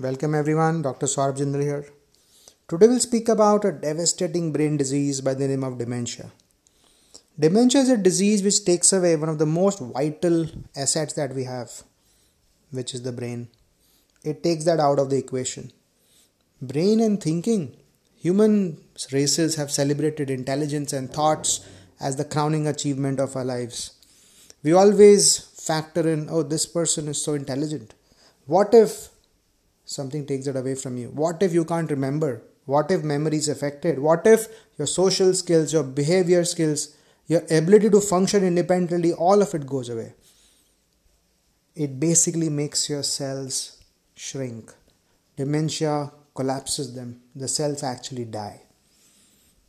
Welcome everyone, Dr. Saurabh Jindal here. Today we'll speak about a devastating brain disease by the name of dementia. Dementia is a disease which takes away one of the most vital assets that we have, which is the brain. It takes that out of the equation. Brain and thinking. Human races have celebrated intelligence and thoughts as the crowning achievement of our lives. We always factor in, oh, this person is so intelligent. What if something takes it away from you? What if you can't remember? What if memory is affected? What if your social skills, your behavior skills, your ability to function independently, all of it goes away? It basically makes your cells shrink. Dementia collapses them. The cells actually die.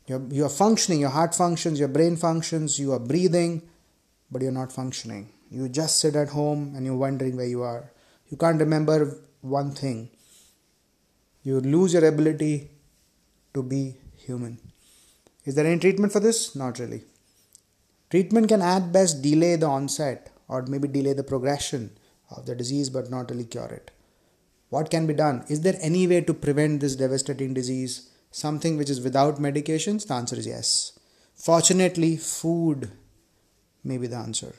You're, you're functioning, your heart functions, your brain functions, you are breathing, but you're not functioning. You just sit at home and you're wondering where you are. You can't remember one thing. You lose your ability to be human. Is there any treatment for this? Not really. Treatment can at best delay the onset or maybe delay the progression of the disease but not really cure it. What can be done? Is there any way to prevent this devastating disease? Something which is without medications? The answer is yes. Fortunately, food may be the answer.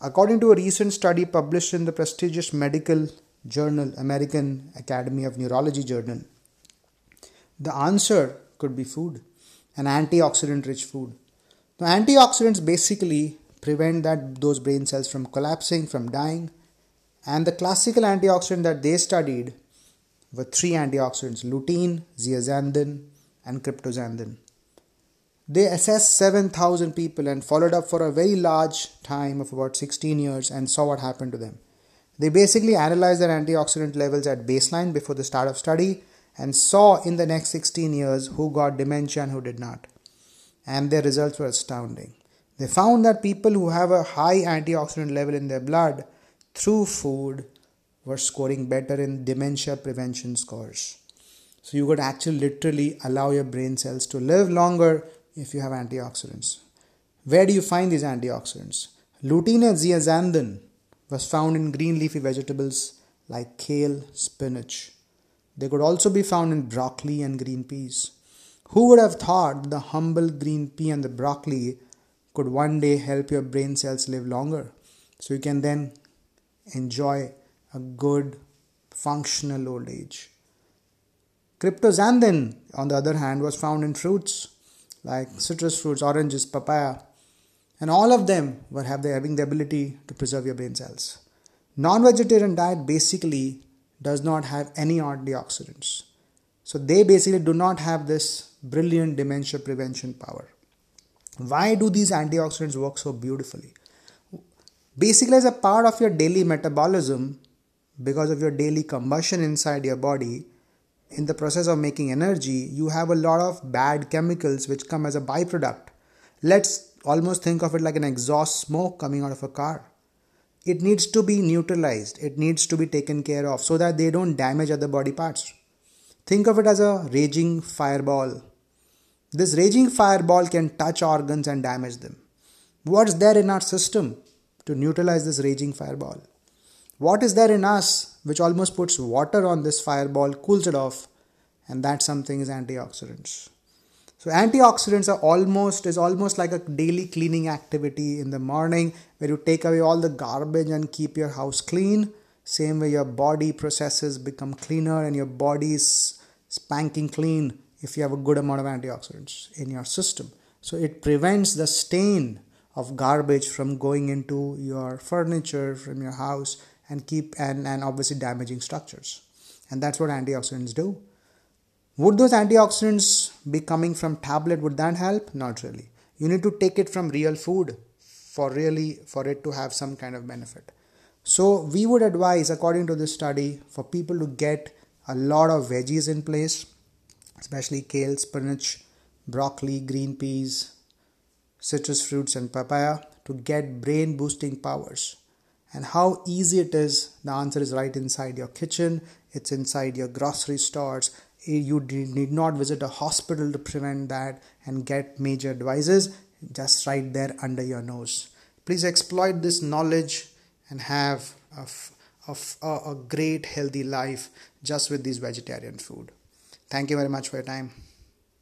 According to a recent study published in the prestigious medical journal American Academy of Neurology journal, the answer could be food, an antioxidant rich food. The antioxidants basically prevent that those brain cells from collapsing, from dying. And the classical antioxidant that they studied were three antioxidants lutein, zeaxanthin, and cryptoxanthin. They assessed 7,000 people and followed up for a very large time of about 16 years and saw what happened to them. They basically analyzed their antioxidant levels at baseline before the start of study and saw in the next 16 years who got dementia and who did not. And their results were astounding. They found that people who have a high antioxidant level in their blood through food were scoring better in dementia prevention scores. So you could actually literally allow your brain cells to live longer if you have antioxidants. Where do you find these antioxidants? Lutein and zeaxanthin was found in green leafy vegetables like kale, spinach. They could also be found in broccoli and green peas. Who would have thought the humble green pea and the broccoli could one day help your brain cells live longer? So you can then enjoy a good functional old age. Cryptoxanthin, on the other hand, was found in fruits like citrus fruits, oranges, papaya, and all of them were have the, having the ability to preserve your brain cells. Non-vegetarian diet basically does not have any antioxidants. So they basically do not have this brilliant dementia prevention power. Why do these antioxidants work so beautifully? Basically, as a part of your daily metabolism, because of your daily combustion inside your body, in the process of making energy, you have a lot of bad chemicals which come as a byproduct. Let's almost think of it like an exhaust smoke coming out of a car. It needs to be neutralized, it needs to be taken care of so that they don't damage other body parts. Think of it as a raging fireball. This raging fireball can touch organs and damage them. What's there in our system to neutralize this raging fireball? What is there in us which almost puts water on this fireball, cools it off, and that something is antioxidants. So antioxidants are almost is almost like a daily cleaning activity in the morning where you take away all the garbage and keep your house clean. Same way your body processes become cleaner and your body is spanking clean if you have a good amount of antioxidants in your system. So it prevents the stain of garbage from going into your furniture from your house and keep and, and obviously damaging structures. And that's what antioxidants do. Would those antioxidants be coming from tablet? Would that help? Not really. You need to take it from real food for really for it to have some kind of benefit. So we would advise, according to this study, for people to get a lot of veggies in place, especially kale, spinach, broccoli, green peas, citrus fruits, and papaya to get brain boosting powers. And how easy it is, the answer is right inside your kitchen, it's inside your grocery stores, Eh, you need not visit a hospital to prevent that and get major advices. Just right there under your nose. Please exploit this knowledge and have a, a, a great healthy life just with this vegetarian food. Thank you very much for your time